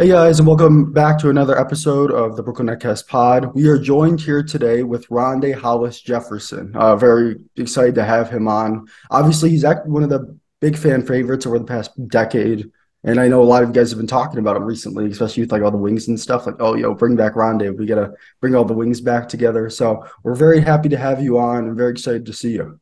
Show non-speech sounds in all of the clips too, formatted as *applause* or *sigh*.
Hey guys, and welcome back to another episode of the Brooklyn Netcast Pod. We are joined here today with Rondae Hollis Jefferson. Uh, very excited to have him on. Obviously, he's one of the big fan favorites over the past decade, and I know a lot of you guys have been talking about him recently, especially with like all the wings and stuff. Like, oh, yo, bring back Rondae. We gotta bring all the wings back together. So we're very happy to have you on, and very excited to see you.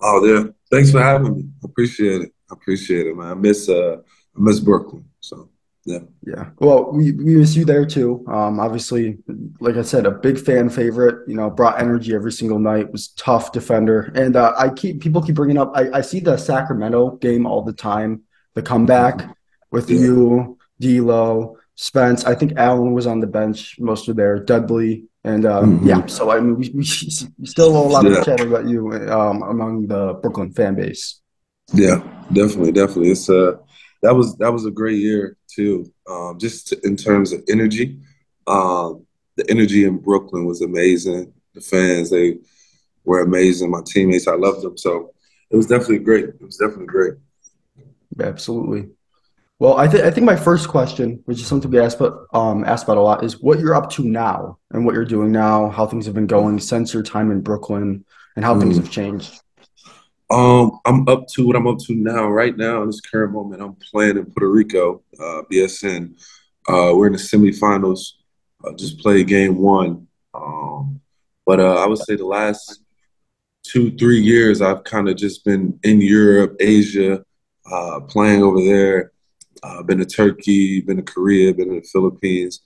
Oh yeah, thanks for having me. Appreciate it. Appreciate it, man. I miss uh, I miss Brooklyn. So. Yeah. Yeah. Well, we, we miss you there too. Um, obviously, like I said, a big fan favorite. You know, brought energy every single night. Was tough defender, and uh, I keep people keep bringing up. I, I see the Sacramento game all the time. The comeback with yeah. you, D'Lo, Spence. I think Allen was on the bench most of there. Dudley, and um, mm-hmm. yeah. So I mean, we, we still a lot yeah. of chatter about you um, among the Brooklyn fan base. Yeah, definitely, definitely. It's uh that was that was a great year too. Um, just in terms of energy, um, the energy in Brooklyn was amazing. The fans they were amazing. My teammates, I loved them. So it was definitely great. It was definitely great. Absolutely. Well, I think I think my first question, which is something we asked about um, asked about a lot, is what you're up to now and what you're doing now, how things have been going since your time in Brooklyn, and how mm. things have changed. Um, I'm up to what I'm up to now. Right now, in this current moment, I'm playing in Puerto Rico, uh, BSN. Uh, we're in the semifinals. Uh, just played game one. Um, but uh, I would say the last two, three years, I've kind of just been in Europe, Asia, uh, playing over there. Uh, been to Turkey, been to Korea, been to the Philippines.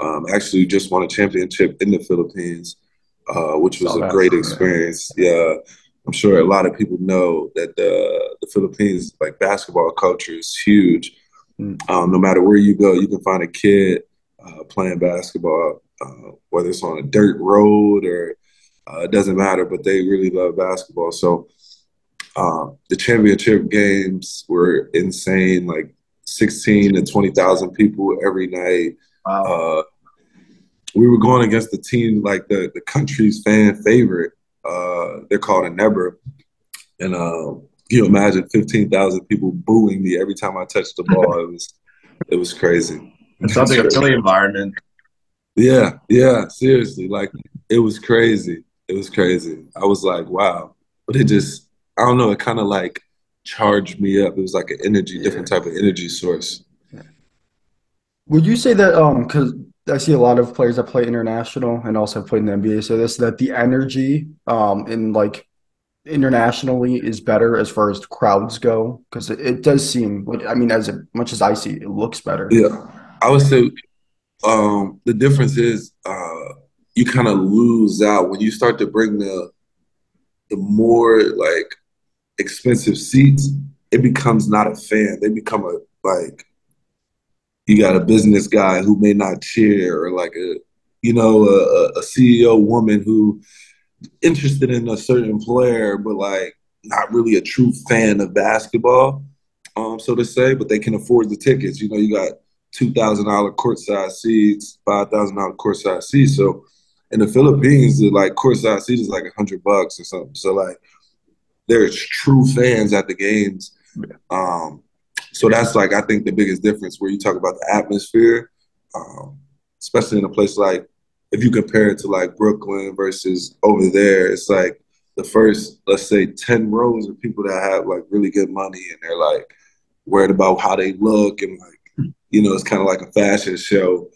Um, actually, just won a championship in the Philippines, uh, which was a great experience. Yeah. I'm sure a lot of people know that the the Philippines like basketball culture is huge. Mm. Um, no matter where you go, you can find a kid uh, playing basketball, uh, whether it's on a dirt road or uh, it doesn't matter. But they really love basketball. So um, the championship games were insane, like 16 to 20,000 people every night. Wow. Uh, we were going against the team like the the country's fan favorite uh, they're called Ginebra. And uh, you imagine 15,000 people booing me every time I touched the ball. It was it was crazy. It sounds like a Philly environment. Yeah, yeah, seriously. Like it was crazy. It was crazy. I was like, wow. But it just I don't know, it kind of like charged me up. It was like an energy, yeah. different type of energy source. Would you say that um because I see a lot of players that play international and also have played in the NBA say this that the energy um in like internationally is better as far as crowds go because it, it, does seem I mean as much as I see it looks better. Yeah, I would say um the difference is uh you kind of lose out when you start to bring the the more like expensive seats. It becomes not a fan; they become a like you got a business guy who may not cheer or like a you know a, a ceo woman who interested in a certain player but like not really a true fan of basketball um so to say but they can afford the tickets. You know you got $2000 courtside seats $5000 courtside seats. So in the philippines the like courtside seats is like a hundred bucks or something. So like there's true fans at the games. Um so that's like I think the biggest difference where you talk about the atmosphere, um, especially in a place like if you compare it to like Brooklyn versus over there, it's like the first let's say ten rows of people that have like really good money and they're like worried about how they look and like you know it's kind of like a fashion show.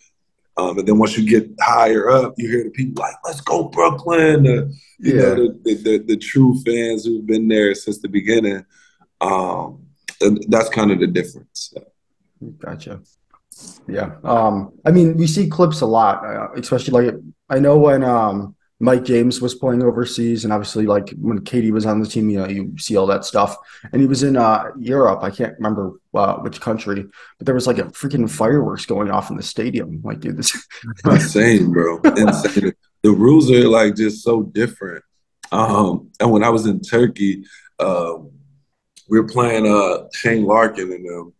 Um, and then once you get higher up, you hear the people like, "Let's go Brooklyn!" Uh, you yeah. know, the, the, the, the, true fans who've been there since the beginning. Um, that's kind of the difference. Gotcha. Yeah. Um, I mean, we see clips a lot, uh, especially like I know when um, Mike James was playing overseas, and obviously like when KD was on the team, you know, you see all that stuff. And he was in uh, Europe. I can't remember uh, which country, but there was like a freaking fireworks going off in the stadium. Like, dude, this *laughs* insane, bro. Insane. the rules are like just so different. Um, and when I was in Turkey, um, we were playing uh Shane Larkin and them,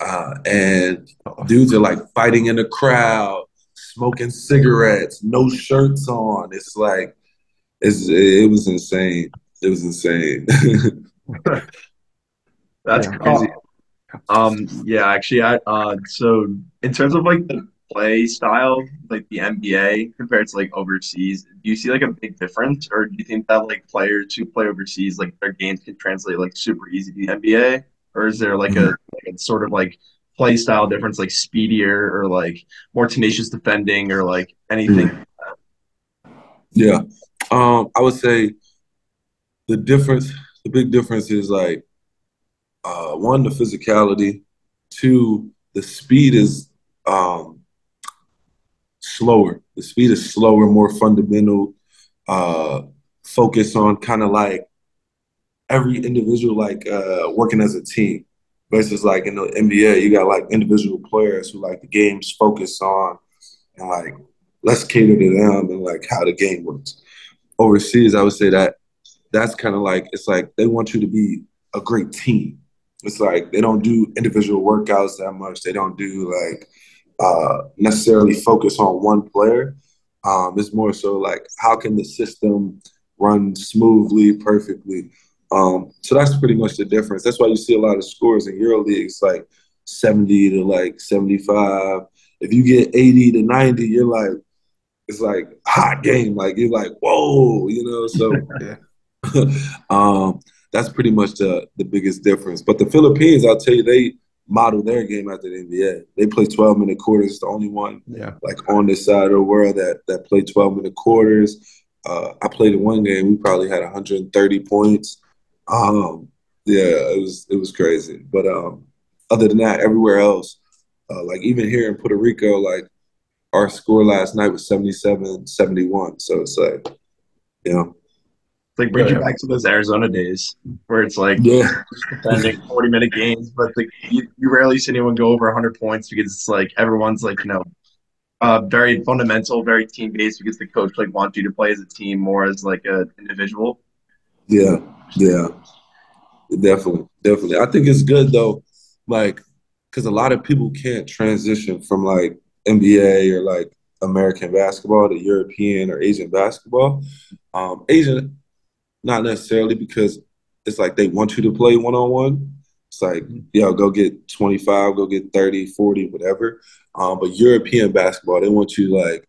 uh, and dudes are like fighting in the crowd, smoking cigarettes, no shirts on. It's like it's it was insane. It was insane. *laughs* That's crazy. Um, yeah, actually, I uh, so in terms of like the play style, like the NBA compared to like overseas, do you see like a big difference, or do you think that like players who play overseas, like their games can translate like super easy to the NBA, or is there like a, like a sort of like play style difference, like speedier or like more tenacious defending or like anything? Yeah, um, I would say the difference, the big difference is like uh, one, the physicality. Two, the speed is um, slower. The speed is slower, more fundamental. Uh, focus on kind of like every individual, like uh, working as a team. Versus like in the NBA, you got like individual players who like the game's focus on and like let's cater to them and like how the game works. Overseas, I would say that that's kind of like it's like they want you to be a great team. It's like they don't do individual workouts that much. They don't do like uh, necessarily focus on one player. Um, it's more so like how can the system run smoothly, perfectly. Um, so that's pretty much the difference. That's why you see a lot of scores in Euro leagues like 70 to like 75. If you get 80 to 90, you're like, it's like hot game. Like you're like, whoa, you know. So *laughs* *laughs* um, that's pretty much the the biggest difference. But the Philippines, I'll tell you, they model their game after the NBA. They play 12 minute quarters. It's the only one Yeah. like on this side of the world that that play 12 minute quarters. Uh, I played in one game. We probably had 130 points. Um, yeah, it was it was crazy. But um, other than that, everywhere else, uh, like even here in Puerto Rico, like our score last night was 77 71. So it's like, you know, Like brings Yeah. you back to those Arizona days where it's like yeah, defending 40 minute games, but the, you, you rarely see anyone go over 100 points because it's like everyone's like, you know, uh, very fundamental, very team based because the coach like wants you to play as a team more as like an individual. yeah, yeah, definitely, definitely. I think it's good though, like, because a lot of people can't transition from like NBA or like American basketball to European or Asian basketball. Um, Asian, not necessarily because it's like they want you to play one on one. It's like, yo, go get 25, go get 30, 40, whatever. Um, but European basketball, they want you like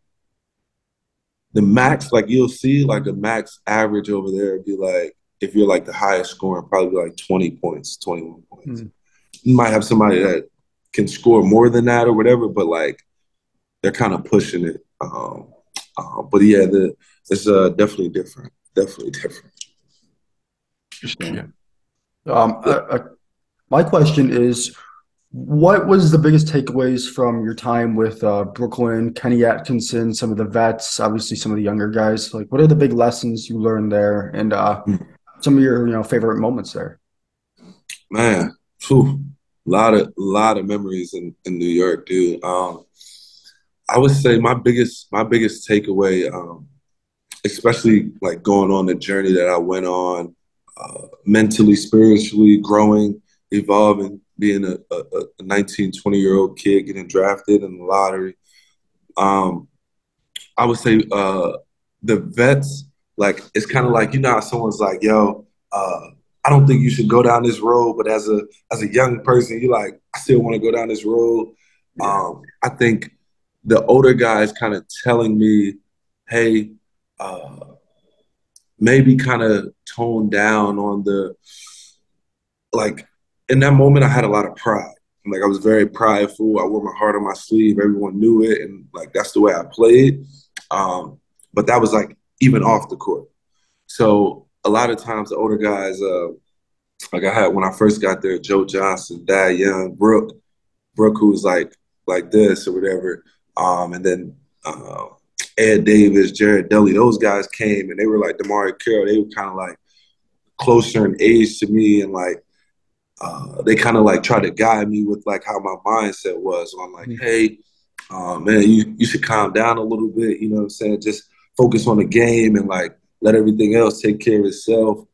the max, like you'll see like a max average over there be like, if you're like the highest scoring, probably be like 20 points, 21 points. Mm. You might have somebody that can score more than that or whatever, but like they're kind of pushing it. Um, uh, but yeah, the, it's uh, definitely different. Definitely *laughs* different. Yeah. Um, uh, uh, my question is, what was the biggest takeaways from your time with uh, Brooklyn, Kenny Atkinson, some of the vets, obviously some of the younger guys? Like, what are the big lessons you learned there, and uh, some of your you know favorite moments there? Man, phew, lot of a lot of memories in, in New York, dude. Um, I would say my biggest my biggest takeaway, um, especially like going on the journey that I went on, uh, mentally, spiritually, growing, evolving, being a, a, a 19, 20 year old kid getting drafted in the lottery. Um, I would say uh, the vets, like it's kind of like you know how someone's like, yo, uh, I don't think you should go down this road, but as a as a young person, you're like, I still want to go down this road. Um, I think the older guys kind of telling me, hey, uh, maybe kind of tone down on the like in that moment I had a lot of pride. Like I was very prideful. I wore my heart on my sleeve. Everyone knew it, and like that's the way I played. Um, but that was like even off the court. So a lot of times the older guys, uh, like I had when I first got there, Joe Johnson, Thad Young, Brook, Brook, who was like like this or whatever, um, and then uh, Ed Davis, Jared Dudley, those guys came and they were like DeMarre Carroll. They were kind of like closer in age to me and like uh, they kind of like tried to guide me with like how my mindset was on like, hey, uh, man, you you should calm down a little bit. You know what I'm saying? Just focus on the game and like let everything else take care of itself.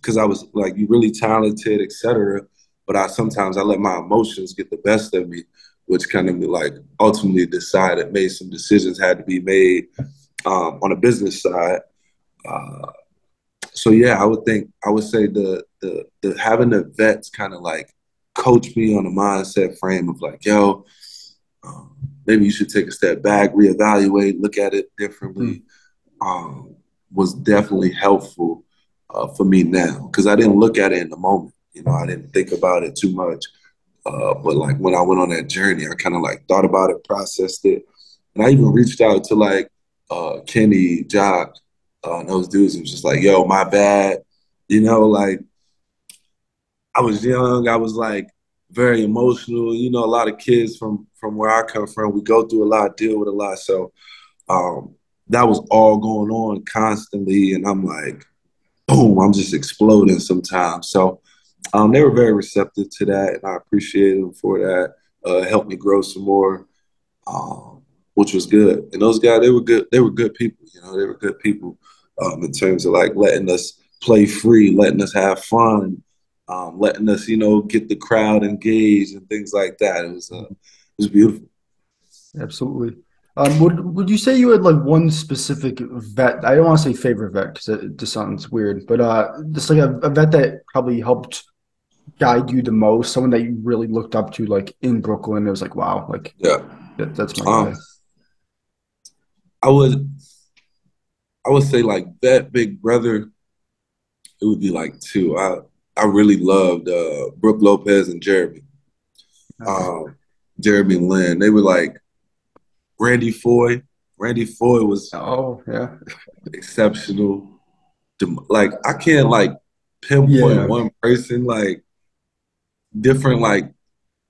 Because I was like, you really talented, etc. But I sometimes I let my emotions get the best of me, which kind of like ultimately decided, made some decisions had to be made um, on a business side. Uh, so yeah, I would think I would say the the, the having the vets kind of like coach me on a mindset frame of like, yo, um, maybe you should take a step back, reevaluate, look at it differently, mm. um, was definitely helpful uh, for me now because I didn't look at it in the moment. You know, I didn't think about it too much. Uh, but like when I went on that journey, I kind of like thought about it, processed it, and I even reached out to like uh, Kenny, Jacque, uh, and those dudes. and was just like, "Yo, my bad." You know, like I was young. I was like very emotional. You know, a lot of kids from from where I come from, we go through a lot, deal with a lot. So um, that was all going on constantly, and I'm like, boom, I'm just exploding sometimes. So um, they were very receptive to that, and I appreciate them for that. Uh, helped me grow some more, um, which was good. And those guys, they were good. They were good people. You know, they were good people um, in terms of like letting us play free, letting us have fun, um, letting us, you know, get the crowd engaged and things like that. It was uh, it was beautiful. Absolutely. Um, would would you say you had like one specific vet? I don't want to say favorite vet because it just sounds weird, but uh, just like a, a, vet that probably helped guide you the most, someone that you really looked up to, like in Brooklyn. It was like, wow, like yeah, that, that's my um, guy. I would, I would say like that big brother. It would be like two. I I really loved uh, Brook Lopez and Jeremy. Um, Jeremy Lin. They were like Randy Foye. Randy Foye was oh yeah exceptional. Like I can't like pinpoint yeah. one person. Like different. Like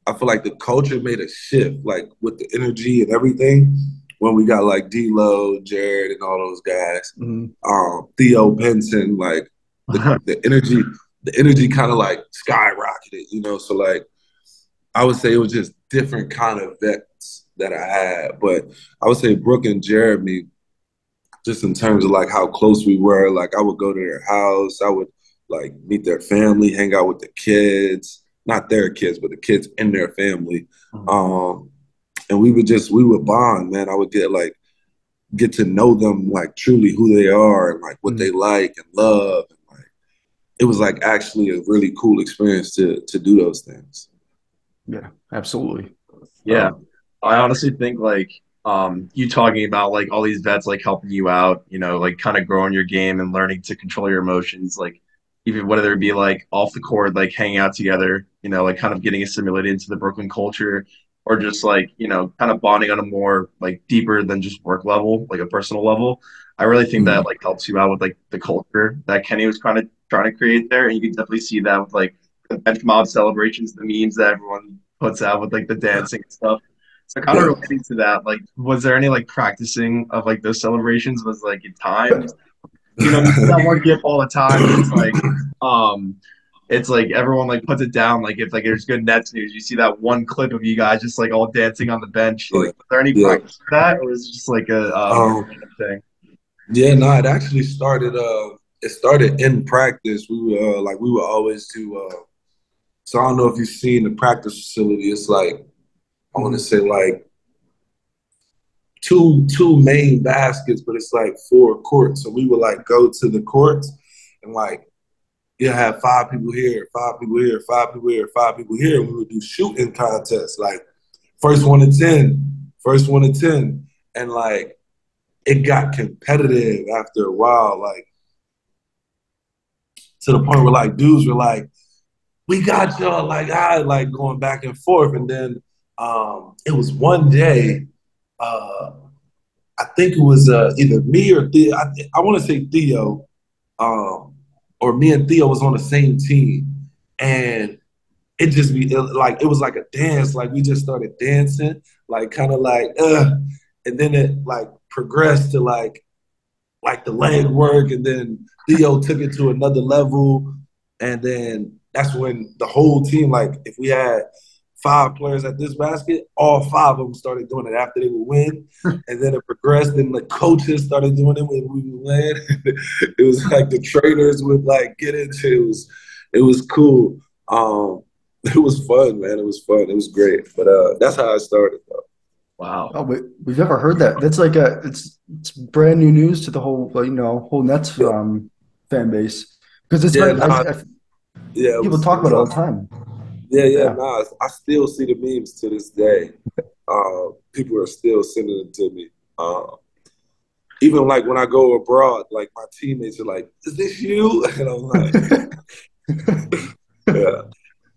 I feel like the culture made a shift. Like with the energy and everything when we got like D'Lo, Jared, and all those guys. Mm-hmm. Um, Theo Pinson. Like the, *laughs* the energy. The energy kind of like skyrocketed. You know. So like I would say it was just different kind of vets that I had. But I would say Brook and Jeremy, just in terms of like how close we were, like I would go to their house, I would like meet their family, hang out with the kids, not their kids, but the kids in their family. Mm-hmm. Um, and we would just we would bond, man. I would get like get to know them like truly who they are and like what mm-hmm. they like and love. And, like it was like actually a really cool experience to to do those things. Yeah, absolutely. Yeah. Um, I honestly think like um, you talking about like all these vets like helping you out, you know, like kind of growing your game and learning to control your emotions, like even whether it be like off the court, like hanging out together, you know, like kind of getting assimilated into the Brooklyn culture, or just like you know, kind of bonding on a more like deeper than just work level, like a personal level. I really think mm-hmm. that like helps you out with like the culture that Kenny was kind of trying to create there, and you can definitely see that with like the bench mob celebrations, the memes that everyone puts out with like the dancing and stuff. So kind of relating to that, like, was there any like practicing of like those celebrations? Was like in time? *laughs* You know, that one gif all the time. It's like, um, it's like everyone like puts it down. Like if like there's good Nets news, you see that one clip of you guys just like all dancing on the bench. Like, was there any yeah. practice for that, or was it just like a um, um, thing? Yeah, no, it actually started. Uh, it started in practice. We were uh, like we were always do. Uh, so I don't know if you've seen the practice facility. It's like I want to say like two two main baskets, but it's like four courts. So we would like go to the courts and like you have five people here, five people here, five people here, five people here. We would do shooting contests, like first one to ten, first one to ten, and like it got competitive after a while, like to the point where like dudes were like, "We got y'all," like I like going back and forth, and then um, it was one day, uh, I think it was uh, either me or Theo. I, I want to say Theo, um, or me and Theo was on the same team, and it just be like it was like a dance. Like we just started dancing, like kind of like, uh, and then it like progressed to like like the leg work, and then Theo took it to another level, and then that's when the whole team, like if we had five players at this basket, all five of them started doing it after they would win. *laughs* and then it progressed and the coaches started doing it when we would win. *laughs* it was like the trainers would like get into it. was it was cool. Um, *laughs* it was fun, man. It was fun. It was great. But uh, that's how I started though. Wow. Oh, we, we've never heard that. That's like a it's it's brand new news to the whole you know whole Nets um, fan base because it's yeah, I, I, yeah people talk about it all the time. Yeah, yeah, yeah. Nah, I still see the memes to this day. Uh, people are still sending them to me. Uh, even like when I go abroad, like my teammates are like, "Is this you?" *laughs* And I'm like, *laughs* *laughs* "Yeah."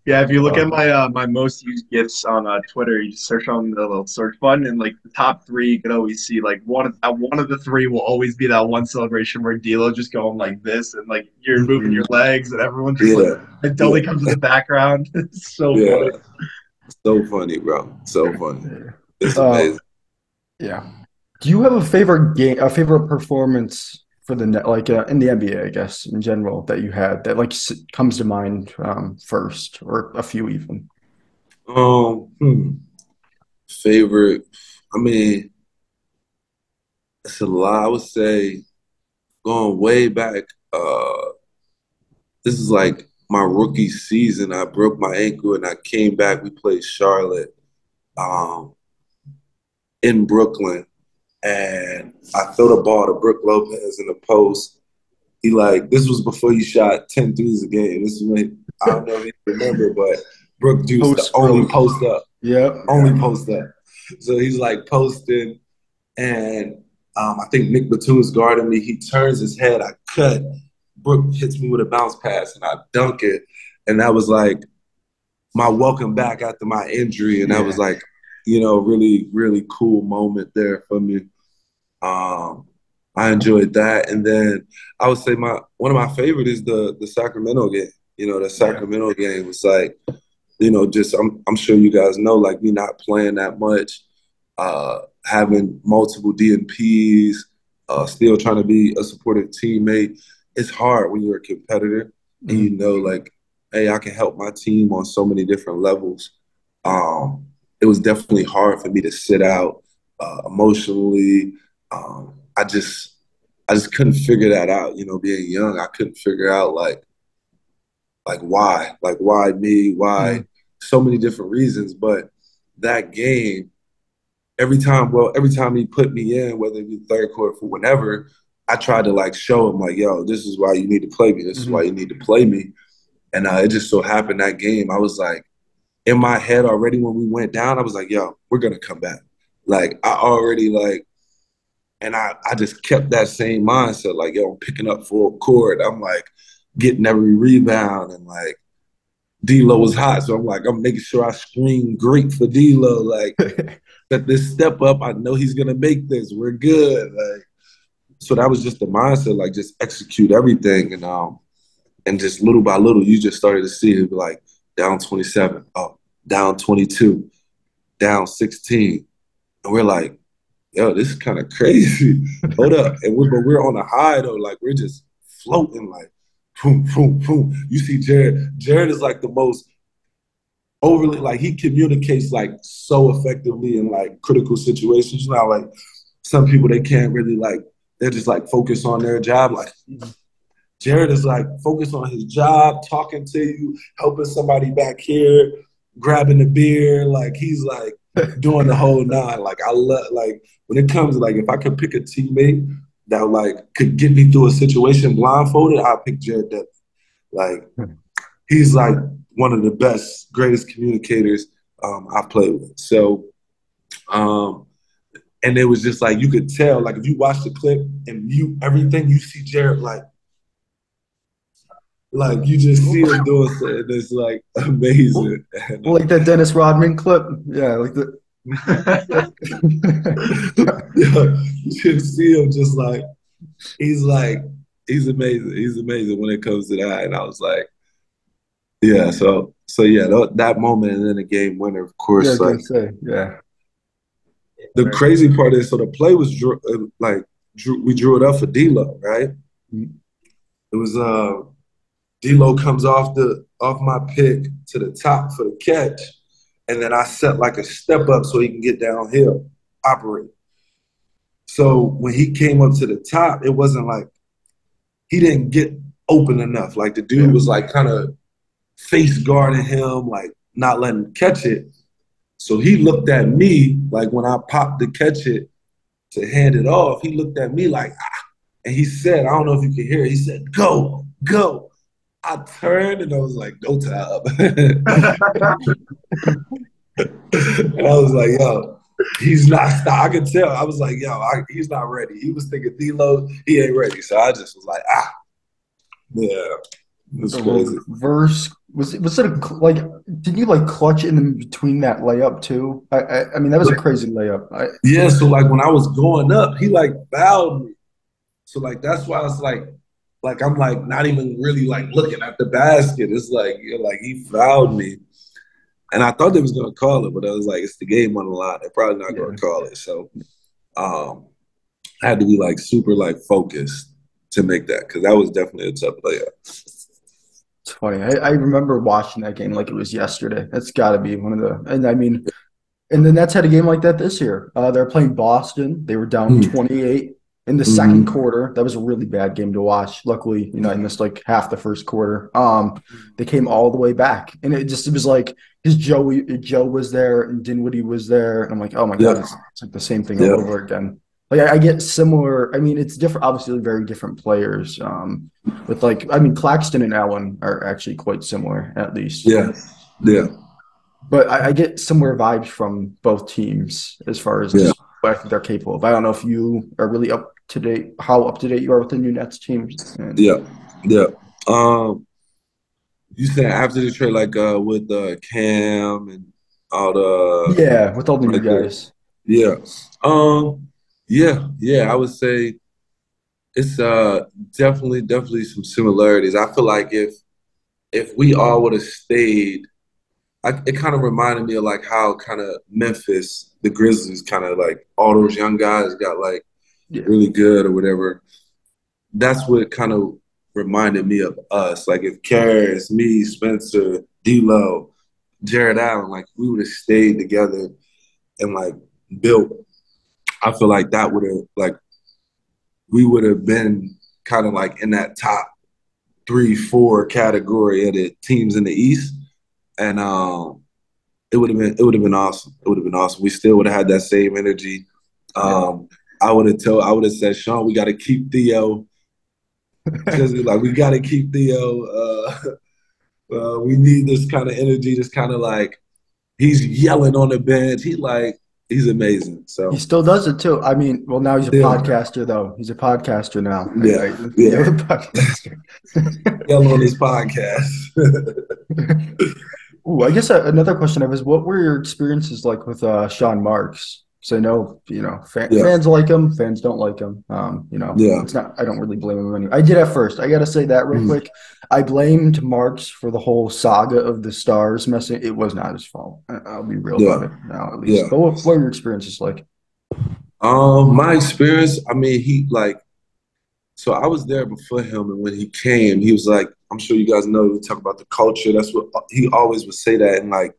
Yeah, if you look at my uh, my most used gifts on uh, Twitter, you just search on the little search button, and like the top three, you can always see like one of uh, one of the three will always be that one celebration where D'Lo just going like this, and like you're mm-hmm. moving your legs, and everyone just yeah. like until yeah. comes in the background. *laughs* it's so yeah. funny. So funny, bro. So funny. It's uh, amazing. yeah. Do you have a favorite game, a favorite performance for the like uh, in the NBA, I guess in general that you had that like comes to mind um, first, or a few even? Um, hmm. favorite. I mean, it's a lot. I would say going way back. Uh, this is like my rookie season. I broke my ankle and I came back. We played Charlotte um, in Brooklyn and I throw the ball to Brook Lopez in the post. He like this was before he shot 10 threes a game. This is when I don't know if you remember, but Brook used to only post up. Yep. Only post up. So he's like posting, and um, I think Nick Batum's guarding me. He turns his head, I cut. Brook hits me with a bounce pass, and I dunk it. And that was like my welcome back after my injury. And yeah. that was like, you know, really, really cool moment there for me. Um, I enjoyed that, and then I would say my one of my favorite is the the Sacramento game. You know, the Sacramento game was like, you know, just I'm I'm sure you guys know, like me not playing that much, uh, having multiple DNPs, uh, still trying to be a supportive teammate. It's hard when you're a competitor and you mm-hmm. know, like, hey, I can help my team on so many different levels. Um, it was definitely hard for me to sit out uh, emotionally um, I just I just couldn't figure that out. You know, being young, I couldn't figure out like like why, like why me, why mm-hmm. so many different reasons. But that game, every time, well, every time he put me in, whether it be third quarter for whenever, I tried to like show him like, yo, this is why you need to play me. This mm-hmm. is why you need to play me. And uh, it just so happened that game, I was like, in my head already when we went down, I was like, yo, we're gonna come back. Like I already like and I, I just kept that same mindset, like, yo, I'm picking up full court. I'm like getting every rebound and like D'Lo was hot. So I'm like, I'm making sure I scream great for D'Lo. Like *laughs* that this step up, I know he's gonna make this. We're good. Like so that was just the mindset, like just execute everything and um and just little by little you just started to see it like down 27, oh, down 22, down 16. And we're like, yo, this is kind of crazy. *laughs* Hold up. And we're, but we're on a high though. Like we're just floating like boom, boom, boom. You see Jared. Jared is like the most overly like he communicates like so effectively in like critical situations. You know, like some people they can't really like they're just like focused on their job. Like mm-hmm. Jared is like focused on his job, talking to you, helping somebody back here, grabbing the beer. Like he's like doing the whole nine. Like I love like when it comes like if I could pick a teammate that like could get me through a situation blindfolded, I pick Jared Dudley. Like he's like one of the best, greatest communicators um, I've played with. So, um, and it was just like you could tell, like if you watch the clip and mute everything, you see Jared like like you just see him doing *laughs* something that's like amazing. like that Dennis Rodman clip. Yeah, like the *laughs* yeah, you can see him just like he's like he's amazing. He's amazing when it comes to that. And I was like, yeah. So so yeah, that, that moment and then the game winner, of course. Yeah, like, say, yeah. The crazy part is, so the play was drew, uh, like drew, we drew it up for D'Lo, right? Mm-hmm. It was uh D'Lo comes off the off my pick to the top for the catch, and then I set like a step up so he can get downhill, operate. So when he came up to the top, it wasn't like he didn't get open enough. Like the dude was like kind of face guarding him, like not letting him catch it. So he looked at me like when I popped to catch it to hand it off, he looked at me like, ah. And he said, I don't know if you can hear it, he said, go, go. I turned and I was like, no time. *laughs* and I was like, yo, he's not. *laughs* I could tell. I was like, yo, I, he's not ready. He was thinking D'Lo, he ain't ready. So I just was like, ah, yeah. It crazy. Verse was it was it a, like did you like clutch in between that layup too? I I, I mean that was a crazy layup. I, yeah, so like when I was going up, he like fouled me. So like that's why I was like like I'm like not even really like looking at the basket. It's like you're like he fouled me. And I thought they was gonna call it, but I was like, it's the game on the line. They're probably not gonna call it. So um I had to be like super like focused to make that because that was definitely a tough layup. It's funny. I, I remember watching that game like it was yesterday. That's got to be one of the. And I mean, and the Nets had a game like that this year. Uh, they're playing Boston. They were down mm. 28 in the mm-hmm. second quarter. That was a really bad game to watch. Luckily, you know, I missed like half the first quarter. Um, they came all the way back, and it just it was like his Joey Joe was there and Dinwiddie was there, and I'm like, oh my god, it's, it's like the same thing all over again like I, I, get similar. I mean, it's different. Obviously, very different players. Um, with like, I mean, Claxton and Allen are actually quite similar, at least. Yeah, yeah. But I, I get similar vibes from both teams as far as yeah. what I think they're capable of. I don't know if you are really up to date, how up to date you are with the new Nets teams. And, yeah, yeah. Um, you said after the trade, like uh, with uh, Cam and all the yeah, with all the new guys. Yeah. Um yeah, yeah, I would say it's uh definitely definitely some similarities. I feel like if if we all would have stayed, I, it kind of reminded me of like how kind of Memphis, the Grizzlies, kind of like all those young guys got like yeah. really good or whatever. That's what kind of reminded me of us. Like if Caris, me, Spencer, D'Lo, Jared Allen, like we would have stayed together and like built I feel like that would have like we would have been kind of like in that top three, four category of the teams in the East, and um, it would have been it would have been awesome. It would have been awesome. We still would have had that same energy. Um, I would have told I would have said, Sean, we got to keep Theo *laughs* because like we got to keep Theo. Uh, *laughs* uh, we need this kind of energy, this kind of like he's yelling on the bench. He like he's amazing. So he still does it too. I mean, well, now he's a yeah. podcaster though. He's a podcaster now. Yeah, yeah. podcaster. *laughs* Yell on his podcast. Ooh, I guess another question I was, what were your experiences like with uh, Sean Marks? Because no, you know, fan, yeah. fans like him, fans don't like him. Um, you know, yeah. it's not. I don't really blame him. Anyway. I did at first. I got to say that real mm. quick. I blamed Marks for the whole saga of the stars messing. It was not his fault. I'll be real yeah. about it now, at least. Yeah. But what, what were your experiences like? Um, my experience. I mean, he like. So I was there before him, and when he came, he was like, "I'm sure you guys know we talk about the culture. That's what he always would say that and like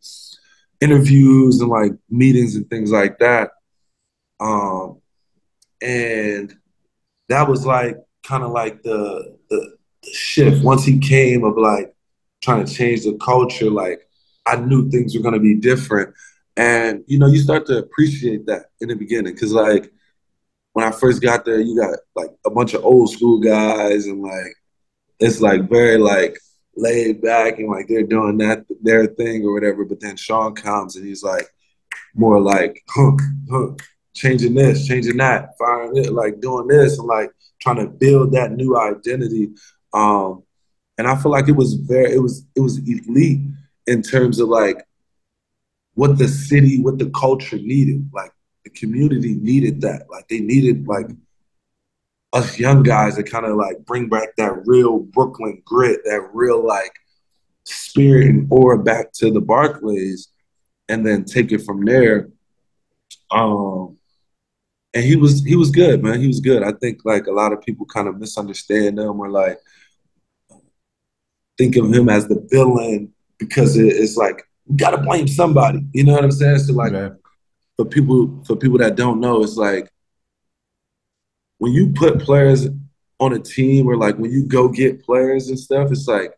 interviews and like meetings and things like that. Um, and that was like kind of like the, the, the shift once he came of like trying to change the culture. Like I knew things were gonna be different, and you know you start to appreciate that in the beginning because like when I first got there, you got like a bunch of old school guys and like it's like very like laid back and like they're doing that their thing or whatever. But then Sean comes and he's like more like huh, huh, changing this, changing that, firing it, like doing this and like trying to build that new identity. Um, and I feel like it was very it was it was elite in terms of like what the city, what the culture needed. Like the community needed that. Like they needed like us young guys to kind of like bring back that real Brooklyn grit, that real like spirit and aura back to the Barclays, and then take it from there. Um, and he was he was good, man. He was good. I think like a lot of people kind of misunderstand him or like think of him as the villain because it's like you gotta blame somebody. You know what I'm saying? So like yeah. for people for people that don't know, it's like when you put players on a team or like when you go get players and stuff, it's like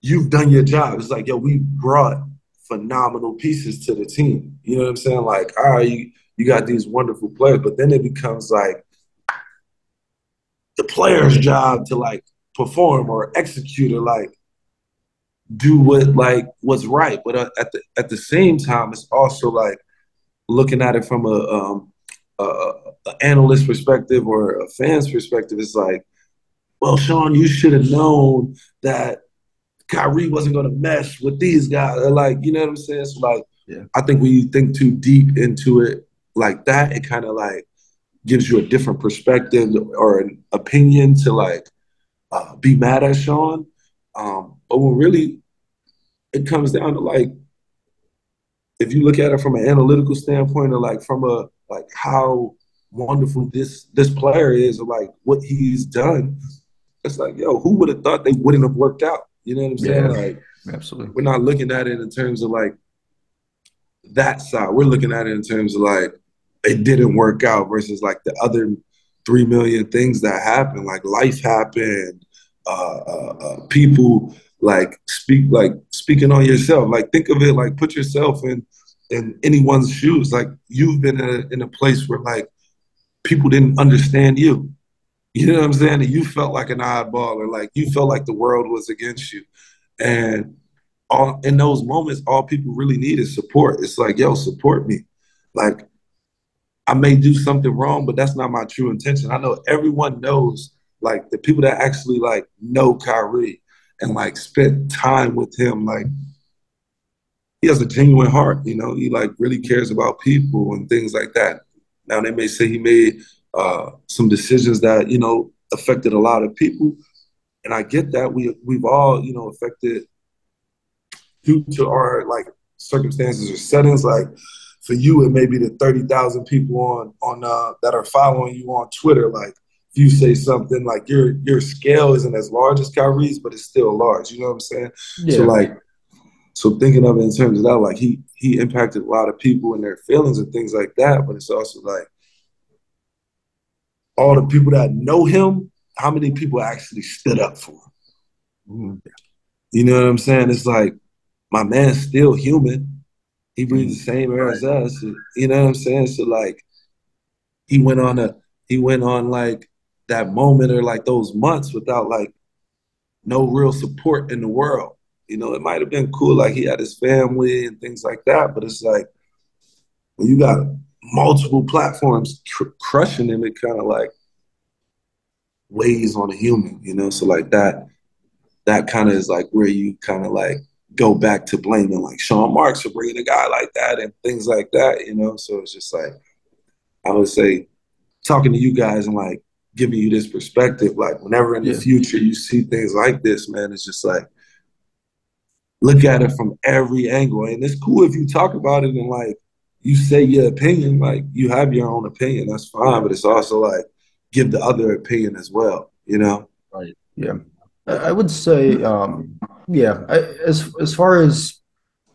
you've done your job. It's like, yo, we brought phenomenal pieces to the team. You know what I'm saying? Like, all right, you, you got these wonderful players, but then it becomes like the player's job to like perform or execute or like do what like what's right. But uh, at the at the same time, it's also like looking at it from a um, a, a analyst perspective or a fan's perspective. It's like, well, Sean, you should have known that Kyrie wasn't going to mesh with these guys. Or like, you know what I'm saying? So like, yeah. I think when you think too deep into it like that, it kind of like gives you a different perspective or an opinion to like uh, be mad at Sean. Um, but when really it comes down to like, if you look at it from an analytical standpoint or like from a like how wonderful this this player is or like what he's done, it's like, yo, who would have thought they wouldn't have worked out? You know what I'm saying? Yeah, like, absolutely. We're not looking at it in terms of like that side. We're looking at it in terms of like it didn't work out versus like the other three million things that happened. Like life happened, uh, uh, uh, people like speak like speaking on yourself. Like think of it like put yourself in in anyone's shoes. Like you've been in a, in a place where like people didn't understand you. You know what I'm saying? And you felt like an oddball, or like you felt like the world was against you. And all in those moments, all people really need is support. It's like, yo, support me. Like I may do something wrong, but that's not my true intention. I know everyone knows, like the people that actually like know Kyrie and like spent time with him, like he has a genuine heart, you know, he like really cares about people and things like that. Now they may say he made uh, some decisions that, you know, affected a lot of people. And I get that. We we've all, you know, affected due to our like circumstances or settings. Like for you, it may be the thirty thousand people on on uh, that are following you on Twitter. Like if you say something like your your scale isn't as large as Kyrie's, but it's still large. You know what I'm saying? Yeah. So like, so thinking of it in terms of that, like he he impacted a lot of people and their feelings and things like that. But it's also like all the people that know him. How many people actually stood up for him? Mm-hmm. You know what I'm saying? It's like my man's still human he breathes the same air as us. You know what I'm saying? So like he went on a he went on like that moment or like those months without like no real support in the world. You know, it might have been cool, like he had his family and things like that, but it's like when you got multiple platforms cr- crushing him, it kind of like weighs on a human, you know. So like that, that kind of is like where you kind of like go back to blaming like Sean Marks for bringing a guy like that and things like that, you know. So it's just like I would say, talking to you guys and like giving you this perspective, like whenever in the future you see things like this, man, it's just like look at it from every angle. And it's cool if you talk about it and like you say your opinion, like you have your own opinion, that's fine. But it's also like give the other opinion as well, you know? Right. Yeah. I would say, um, yeah, I, as as far as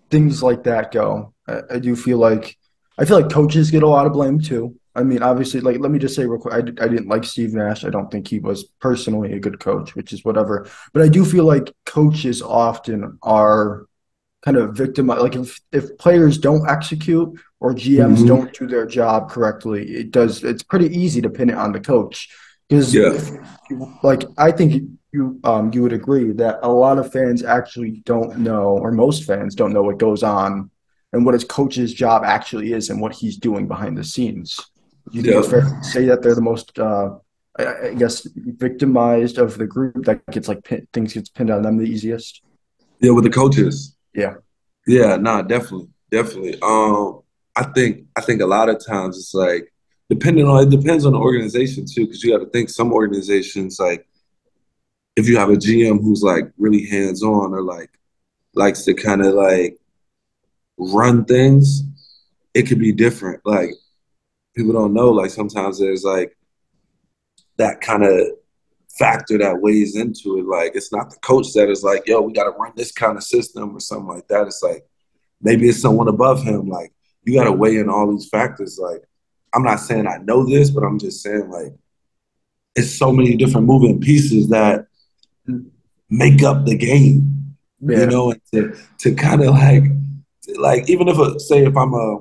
things like that go, I, I, do feel like I feel like coaches get a lot of blame too. I mean, obviously, like let me just say real quick, I, I didn't like Steve Nash. I don't think he was personally a good coach, which is whatever. But I do feel like coaches often are kind of victimized. Like if if players don't execute or GMs mm-hmm. don't do their job correctly, it does. It's pretty easy to pin it on the coach because, yeah. like, I think you um, you would agree that a lot of fans actually don't know, or most fans don't know what goes on and what his coach's job actually is and what he's doing behind the scenes. You think yeah. it's fair to say that they're the most, uh, I, I, guess, victimized of the group that gets like pin, things gets pinned on them the easiest? Yeah, with the coaches. Yeah. Yeah, nah, definitely, definitely. Um, I think I think a lot of times it's like depending on it depends on the organization too, because you got to think some organizations like if you have a GM who's like really hands on or like likes to kind of like run things, it could be different. Like people don't know, like sometimes there's like that kind of factor that weighs into it. Like it's not the coach that is like, yo, we got to run this kind of system or something like that. It's like maybe it's someone above him. Like you got to weigh in all these factors. Like I'm not saying I know this, but I'm just saying like it's so many different moving pieces that make up the game. Yeah. You know, to to kind of like like even if a, say if I'm a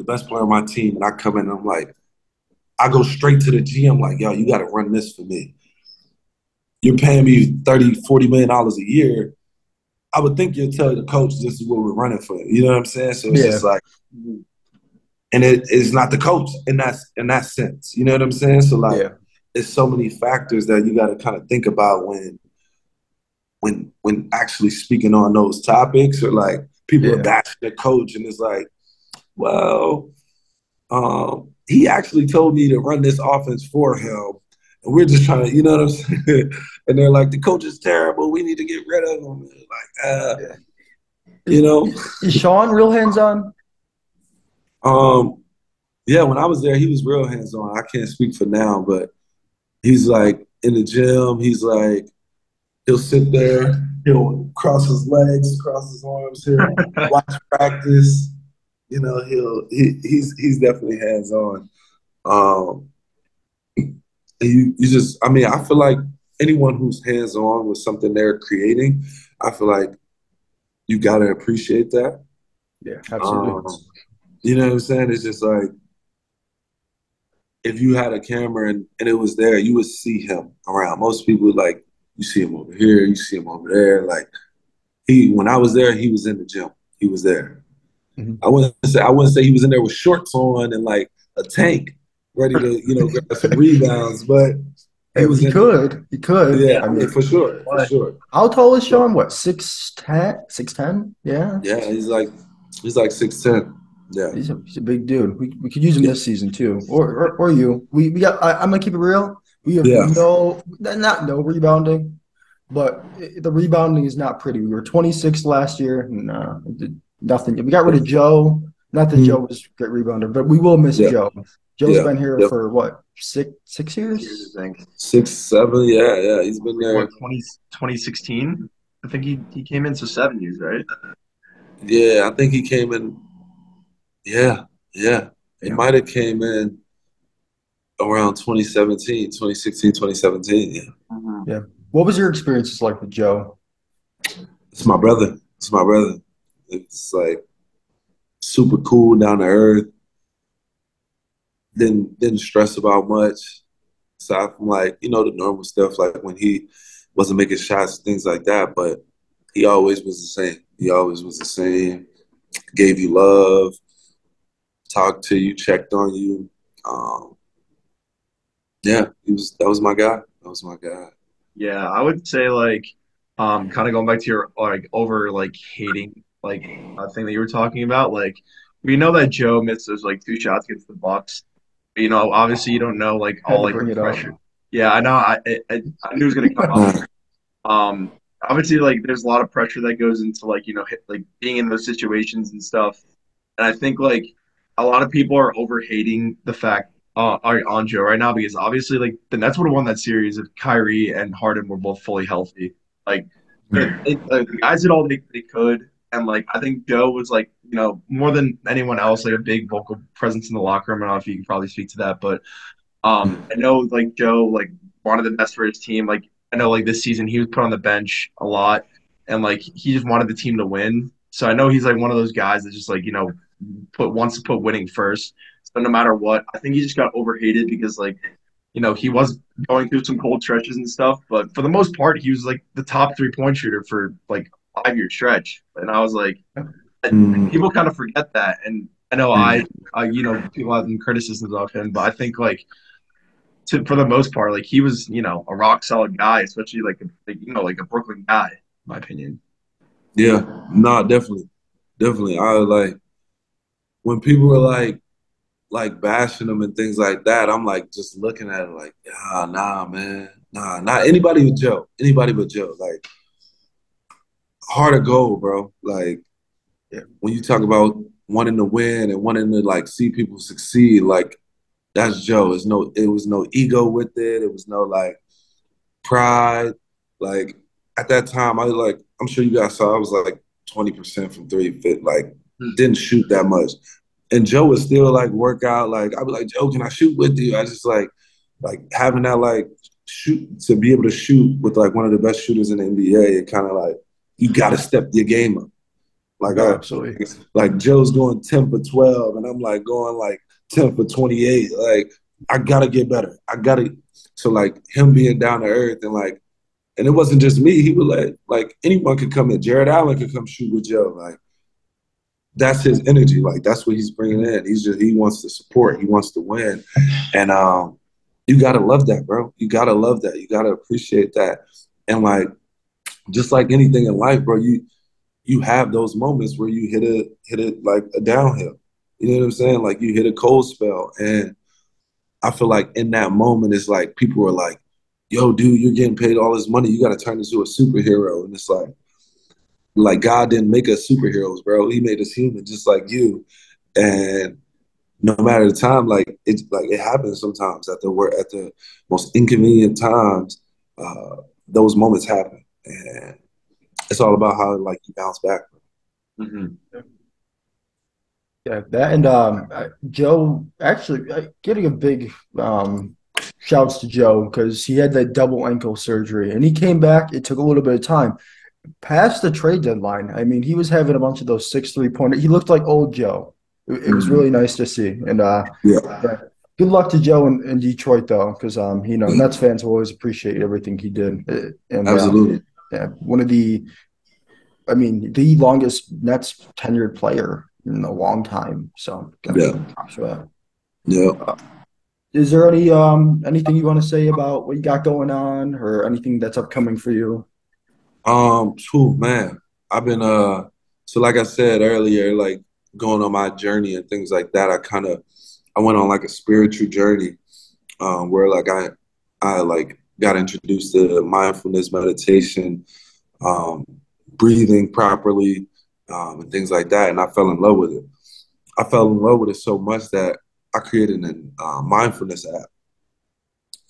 the best player on my team and I come in and I'm like I go straight to the GM like yo you got to run this for me. you're paying me 30, 40 million dollars a year, I would think you'll tell the coach this is what we're running for. You know what I'm saying? So it's Yeah. just like and it is not the coach in that in that sense. You know what I'm saying? So like Yeah. it's so many factors that you gotta kind of think about when when when actually speaking on those topics or like people Yeah. are bashing the coach and it's like, well, um, he actually told me to run this offense for him. And we're just trying to, you know what I'm saying? *laughs* and they're like, the coach is terrible. We need to get rid of him. Like, uh, you know, Is Sean real hands on? um, yeah, when I was there, he was real hands on. I can't speak for now, but he's like in the gym. He's like, he'll sit there, he'll cross his legs, cross his arms, he'll *laughs* watch practice. You know, he'll he, he's he's definitely hands on. Um, you you just, I mean, I feel like anyone who's hands on with something they're creating, I feel like you gotta appreciate that. Yeah, absolutely. Um, you know what I'm saying? It's just like if you had a camera and, and it was there, you would see him around. Most people like you see him over here, you see him over there. Like he when I was there, he was in the gym. He was there. Mhm. I wouldn't say I wouldn't say he was in there with shorts on and like a tank, ready to, you know, grab some rebounds, but he in- could. He could. Yeah, I mean, for sure. For sure. how tall is Sean? What, 6'10"? 6'10"? Yeah. Yeah, he's like he's like six ten. Yeah. He's a, he's a big dude. We, we could use him this season too, or or, or you. We we got. I, I'm gonna keep it real. We have Yeah. no, not no rebounding, but the rebounding is not pretty. We were 26 last year, and did nothing. We got rid of Joe. Not that Mhm. Joe was a great rebounder, but we will miss Yeah. Joe. Joe's Yeah. been here Yep. for what six six years? Years, I think. Six, seven, yeah, yeah. He's been there. What, 20, 2016? I think he, he came in, so seven years, right? Yeah, I think he came in. Yeah, yeah. He Yeah. might have came in around 2017, 2016, 2017. Yeah. What was your experiences like with Joe? It's my brother. It's my brother. It's like super cool, down to earth. Didn't didn't stress about much. Aside from like, you know, the normal stuff like when he wasn't making shots, things like that, but he always was the same. He always was the same. Gave you love, talked to you, checked on you. Um, yeah, he was that was my guy. That was my guy. Yeah, I would say like um kind of going back to your like over like hating like uh, thing that you were talking about like we know that Joe missed those like two shots against the Bucks. You know, obviously you don't know like all like the it up. pressure. Yeah, I know. I, I I knew it was gonna come up. *laughs* Um, obviously like there's a lot of pressure that goes into like you know hit, like being in those situations and stuff. And I think like a lot of people are overhating the fact uh, are on Joe right now because obviously like the Nets would have won that series if Kyrie and Harden were both fully healthy. Like, the, it, like, the guys did all they, they could, and like I think Joe was like you know more than anyone else like a big vocal presence in the locker room. I don't know if you can probably speak to that, but um, I know like Joe like wanted the best for his team. Like I know like this season he was put on the bench a lot, and like he just wanted the team to win. So I know he's like one of those guys that just like you know put wants to put winning first. So no matter what, I think he just got overhated because like you know he was going through some cold stretches and stuff, but for the most part he was like the top three point shooter for like five year stretch, and I was like, Mm. people kind of forget that, and I know I, I you know people have criticisms of him, but I think like. To, for the most part, like he was, you know, a rock solid guy, especially like, a, like you know, like a Brooklyn guy, in my opinion. Yeah, no, definitely, definitely. I like when people were like, like bashing them and things like that. I'm like just looking at it like, ah, nah, man, nah, not anybody but Joe, anybody but Joe. Like, hard to go, bro. Like, Yeah. when you talk about wanting to win and wanting to like see people succeed, like that's Joe. It's no, it was no ego with it. It was no like pride. Like at that time, I was like, I'm sure you guys saw, I was like 20% from three, fit, like hmm. didn't shoot that much. And Joe would still like work out. Like I'd be like, Joe, can I shoot with you? I just like, like having that like shoot to be able to shoot with like one of the best shooters in the NBA. It kind of like you got to step your game up. Like I, Absolutely. like Joe's going 10 for 12 and I'm like going like 10 for 28. Like I gotta get better. I gotta so like him being down to earth and like And it wasn't just me. He would let like anyone could come in. Jarrett Allen could come shoot with Joe. Like that's his energy. Like that's what he's bringing in. He's just he wants to support. He wants to win, and um, you gotta love that, bro. You gotta love that. You gotta appreciate that. And like, just like anything in life, bro, you you have those moments where you hit a hit it like a downhill. You know what I'm saying? Like you hit a cold spell, and I feel like in that moment, it's like people are like, "Yo, dude, you're getting paid all this money. You got to turn into a superhero." And it's like, like God didn't make us superheroes, bro. He made us human, just like you. And no matter the time, like it, like it happens sometimes at the at the most inconvenient times. Uh, those moments happen, and it's all about how like you bounce back. Mm-hmm. Yeah, that and um, Joe actually getting a big um, shouts to Joe because he had that double ankle surgery and he came back. It took a little bit of time past the trade deadline. I mean, he was having a bunch of those six three pointer. He looked like old Joe. It, it was mm-hmm. really nice to see. And uh, yeah. yeah. Good luck to Joe in, in Detroit though, because um, you know Nets fans will always appreciate everything he did. And, uh, Absolutely. Uh, yeah, one of the, I mean, the longest Nets tenured player in a long time. So yeah, yeah. Uh, is there any um anything you want to say about what you got going on, or anything that's upcoming for you? Um, whew, man, I've been uh, so like I said earlier, like going on my journey and things like that. I kind of I went on like a spiritual journey, um, where like I I like got introduced to mindfulness meditation, um, breathing properly, um, and things like that. And I fell in love with it. I fell in love with it so much that I created a uh, mindfulness app.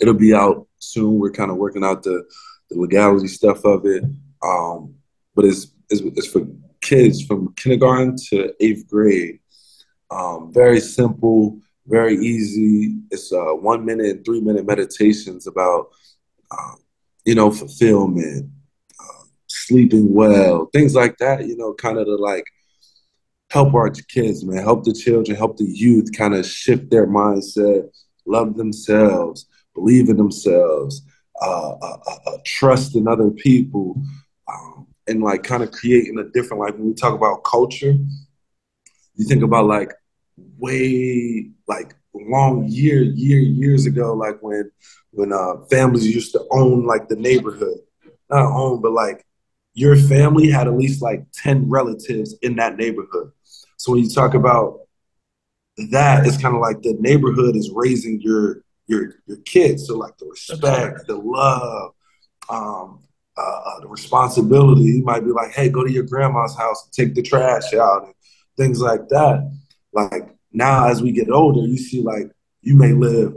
It'll be out soon. We're kind of working out the, the legality stuff of it. Um, but it's, it's, it's, for kids from kindergarten to eighth grade. Um, very simple, very easy. It's uh, one minute and three minute meditations about, uh, you know, fulfillment, sleeping well, things like that, you know, kind of to like help our kids, man, help the children, help the youth kind of shift their mindset, love themselves, believe in themselves, uh, uh, uh, uh, trust in other people, um, and like kind of creating a different, like when we talk about culture, you think about like way, like long year, year, years ago, like when, when uh, families used to own like the neighborhood, not own, but like your family had at least like 10 relatives in that neighborhood. So when you talk about that, it's kind of like the neighborhood is raising your your your kids. So like the respect, the love, um, uh, uh, the responsibility. You might be like, hey, go to your grandma's house and take the trash out and things like that. Like now, as we get older, you see like you may live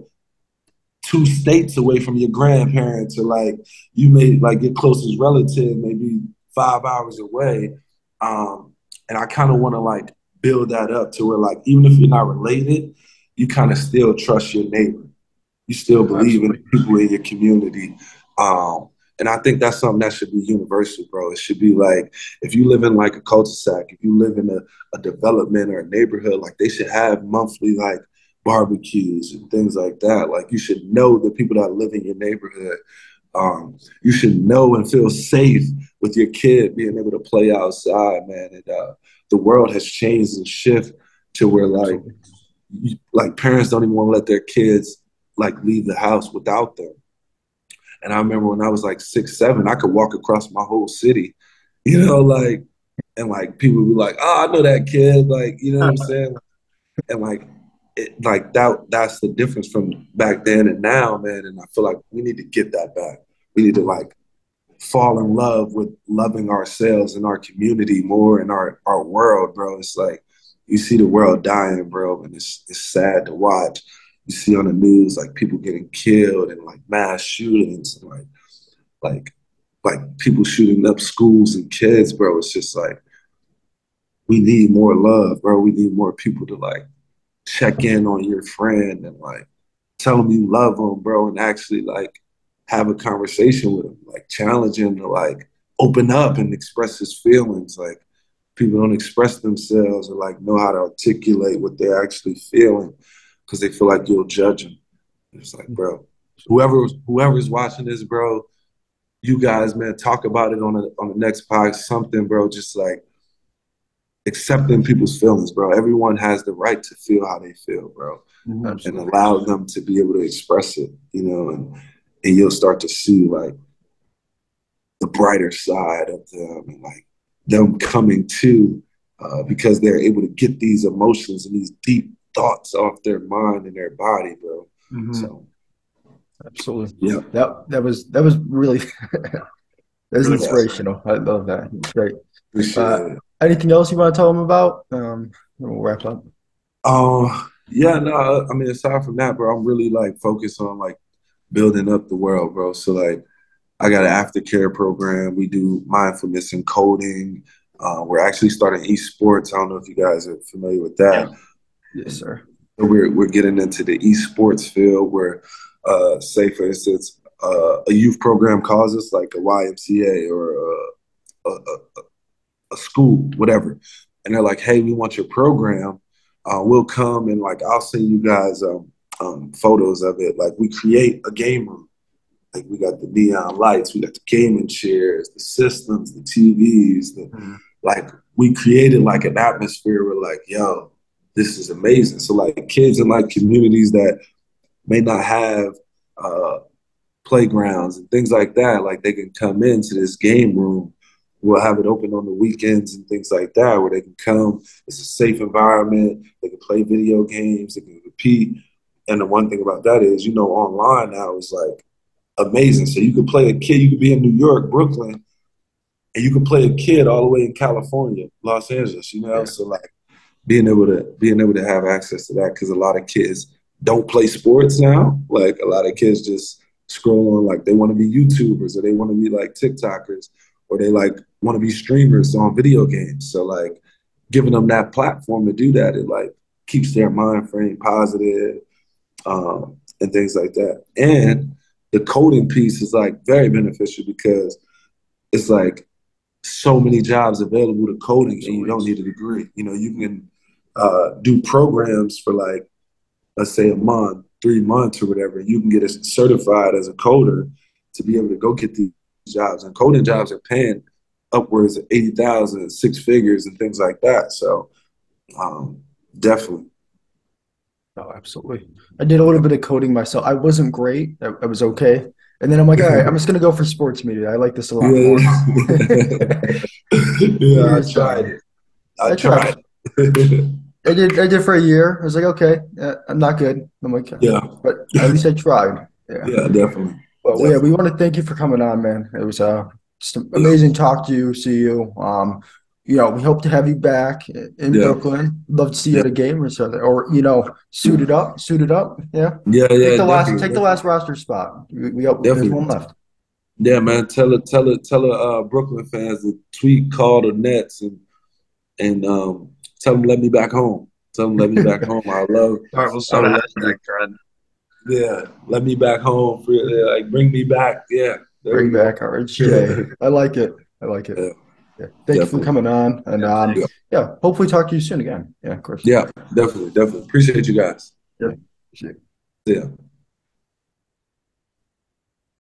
two states away from your grandparents or like you may like your closest relative maybe five hours away. Um, and i kind of want to like build that up to where like even if you're not related you kind of still trust your neighbor. You still believe in the people in your community. Um, and I think that's something that should be universal, bro. It should be like if you live in like a cul-de-sac, if you live in a, a development or a neighborhood, like they should have monthly like barbecues and things like that. Like you should know the people that live in your neighborhood. Um, you should know and feel safe with your kid being able to play outside, man. And uh, the world has changed and shifted to where like like parents don't even want to let their kids like leave the house without them. And I remember when I was like six, seven, I could walk across my whole city, you know, like, and like people would be like, oh, I know that kid, like, you know what I'm uh-huh. saying? And like, it, like that that's the difference from back then and now, man. And I feel like we need to get that back. We need to like fall in love with loving ourselves and our community more in our, our world, bro. It's like you see the world dying, bro, and it's it's sad to watch. You see on the news like people getting killed and like mass shootings and like like like people shooting up schools and kids, bro. It's just like we need more love, bro. We need more people to like check in on your friend and like tell him you love him, bro, and actually like have a conversation with him, like challenge him to like open up and express his feelings. Like people don't express themselves or like know how to articulate what they're actually feeling because they feel like you'll judge them. It's like, bro, whoever whoever's watching this, bro, you guys, man, talk about it on the on the next podcast. Something, bro, just like accepting people's feelings, bro. Everyone has the right to feel how they feel, bro, Absolutely. and allow them to be able to express it, you know, and and you'll start to see like the brighter side of them and like them coming to uh, because they're able to get these emotions and these deep thoughts off their mind and their body, bro. Mhm. So Absolutely. yeah, That that was that was really *laughs* that was Really inspirational. I love that. Great. Uh. Anything else you want to tell them about? Um, we'll wrap up. Uh, yeah, no, I mean, aside from that, bro, I'm really like focused on like building up the world, bro. So like, I got an aftercare program. We do mindfulness and coding. Uh, we're actually starting esports. I don't know if you guys are familiar with that. Yes, sir. So we're we're getting into the esports field where, uh, say for instance, uh, a youth program calls us like a YMCA or a, a, a, a school, whatever, and they're like, "Hey, we want your program. Uh, we'll come and like I'll send you guys um, um, photos of it. Like we create a game room. Like we got the neon lights, we got the gaming chairs, the systems, the TVs, the Mhm. like we created like an atmosphere where like, yo, this is amazing. So like kids in like communities that may not have uh, playgrounds and things like that, like they can come into this game room. We'll have it open on the weekends and things like that, where they can come. It's a safe environment. They can play video games. They can compete. And the one thing about that is, you know, online now is like amazing. So you could play a kid. You could be in New York, Brooklyn, and you could play a kid all the way in California, Los Angeles. You know, Yeah. so like being able to being able to have access to that because a lot of kids don't play sports now. Like a lot of kids just scroll on like they want to be YouTubers or they want to be like TikTokers or they like want to be streamers on video games. So like giving them that platform to do that, it like keeps their mind frame positive um, and things like that. And the coding piece is like very beneficial because it's like so many jobs available to coding and you don't need a degree. You know, you can uh, do programs for like, let's say a month, three months or whatever. You can get it certified as a coder to be able to go get these jobs. And coding jobs are paying upwards of 80,000, six figures and things like that. So um, definitely. Oh, absolutely. I did a little bit of coding myself. I wasn't great. I, I was okay. And then I'm like, all right, I'm just gonna go for sports media. I like this a lot more. *laughs* yeah, I *laughs* tried it. I, I tried. tried. *laughs* I did. I did for a year. I was like, okay, uh, I'm not good. I'm like, yeah, but at least I tried. Yeah. yeah, definitely. But yeah, we want to thank you for coming on, man. It was uh, just amazing talk to you, see you. Um, you know, we hope to have you back in Yeah. Brooklyn. Love to see you at a game or something, or you know, suited up, suited up. Yeah, Yeah, yeah. take the last, definitely, take the last roster spot. We, we got Definitely. there's one left. Yeah, man. Tell it, tell it, tell the uh, Brooklyn fans to tweet, call the Nets, and and um, tell them let me back home. Tell them let me back home. I love. *laughs* All right, we'll start a hashtag thread. Yeah, let me back home. For, yeah, like bring me back. Yeah, Bring we go. back RHJ. I like it. I like it. Yeah. Yeah. Thank you for coming on, and um, Yeah. yeah, hopefully talk to you soon again. Yeah, of course. Yeah, definitely, definitely. Appreciate you guys. Appreciate it. Yeah.